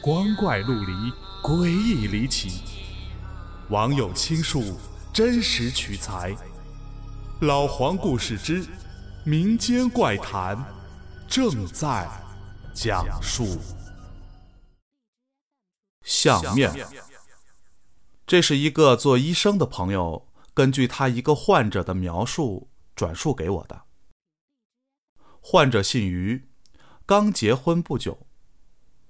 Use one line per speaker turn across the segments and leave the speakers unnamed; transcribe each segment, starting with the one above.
光怪陆离，诡异离奇。网友倾述，真实取材。老黄故事之民间怪谈正在讲述。相面，这是一个做医生的朋友根据他一个患者的描述转述给我的。患者姓于，刚结婚不久。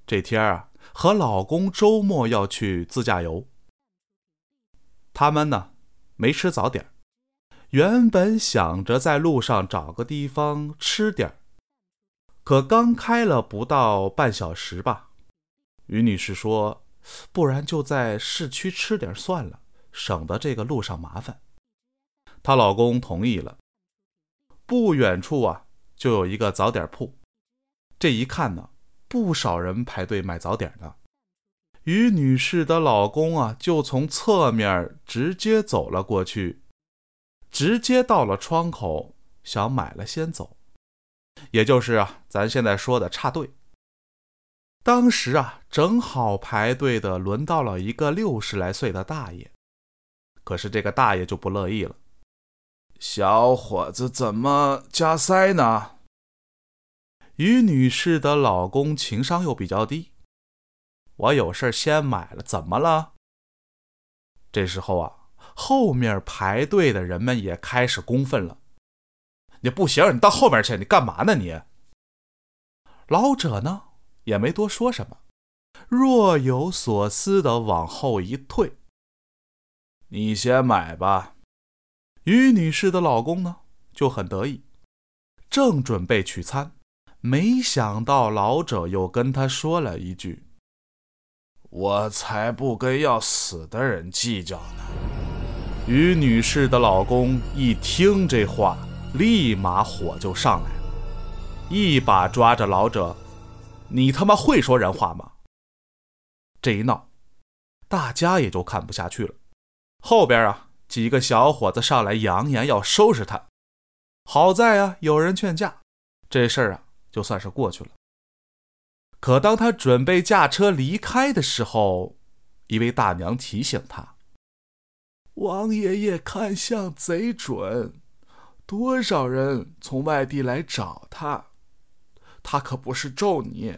这天啊，和老公周末要去自驾游。他们呢，没吃早点。原本想着在路上找个地方吃点可刚开了不到半小时吧，于女士说：“不然就在市区吃点算了，省得这个路上麻烦。”她老公同意了。不远处啊，就有一个早点铺。这一看呢。不少人排队买早点呢。于女士的老公啊，就从侧面直接走了过去，直接到了窗口，想买了先走，也就是啊，咱现在说的插队。当时啊，正好排队的轮到了一个六十来岁的大爷，可是这个大爷就不乐意了：“
小伙子，怎么加塞呢？”
于女士的老公情商又比较低，我有事先买了，怎么了？这时候啊，后面排队的人们也开始公愤了。你不行，你到后面去，你干嘛呢？你老者呢也没多说什么，若有所思的往后一退。
你先买吧。
于女士的老公呢就很得意，正准备取餐。没想到老者又跟他说了一句：“
我才不跟要死的人计较呢。”
于女士的老公一听这话，立马火就上来了，一把抓着老者：“你他妈会说人话吗？”这一闹，大家也就看不下去了。后边啊，几个小伙子上来扬言要收拾他。好在啊，有人劝架，这事儿啊。就算是过去了。可当他准备驾车离开的时候，一位大娘提醒他：“
王爷爷看相贼准，多少人从外地来找他，他可不是咒你。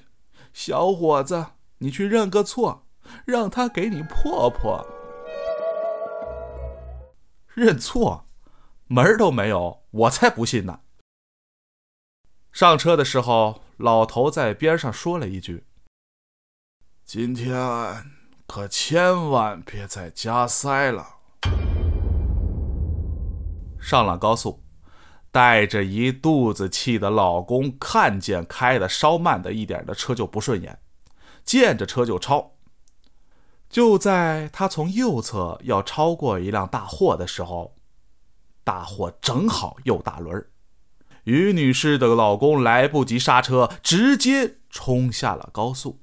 小伙子，你去认个错，让他给你破破。
认错，门儿都没有，我才不信呢。”上车的时候，老头在边上说了一句：“
今天可千万别再加塞了。”
上了高速，带着一肚子气的老公看见开的稍慢的一点的车就不顺眼，见着车就超。就在他从右侧要超过一辆大货的时候，大货正好右大轮儿。于女士的老公来不及刹车，直接冲下了高速。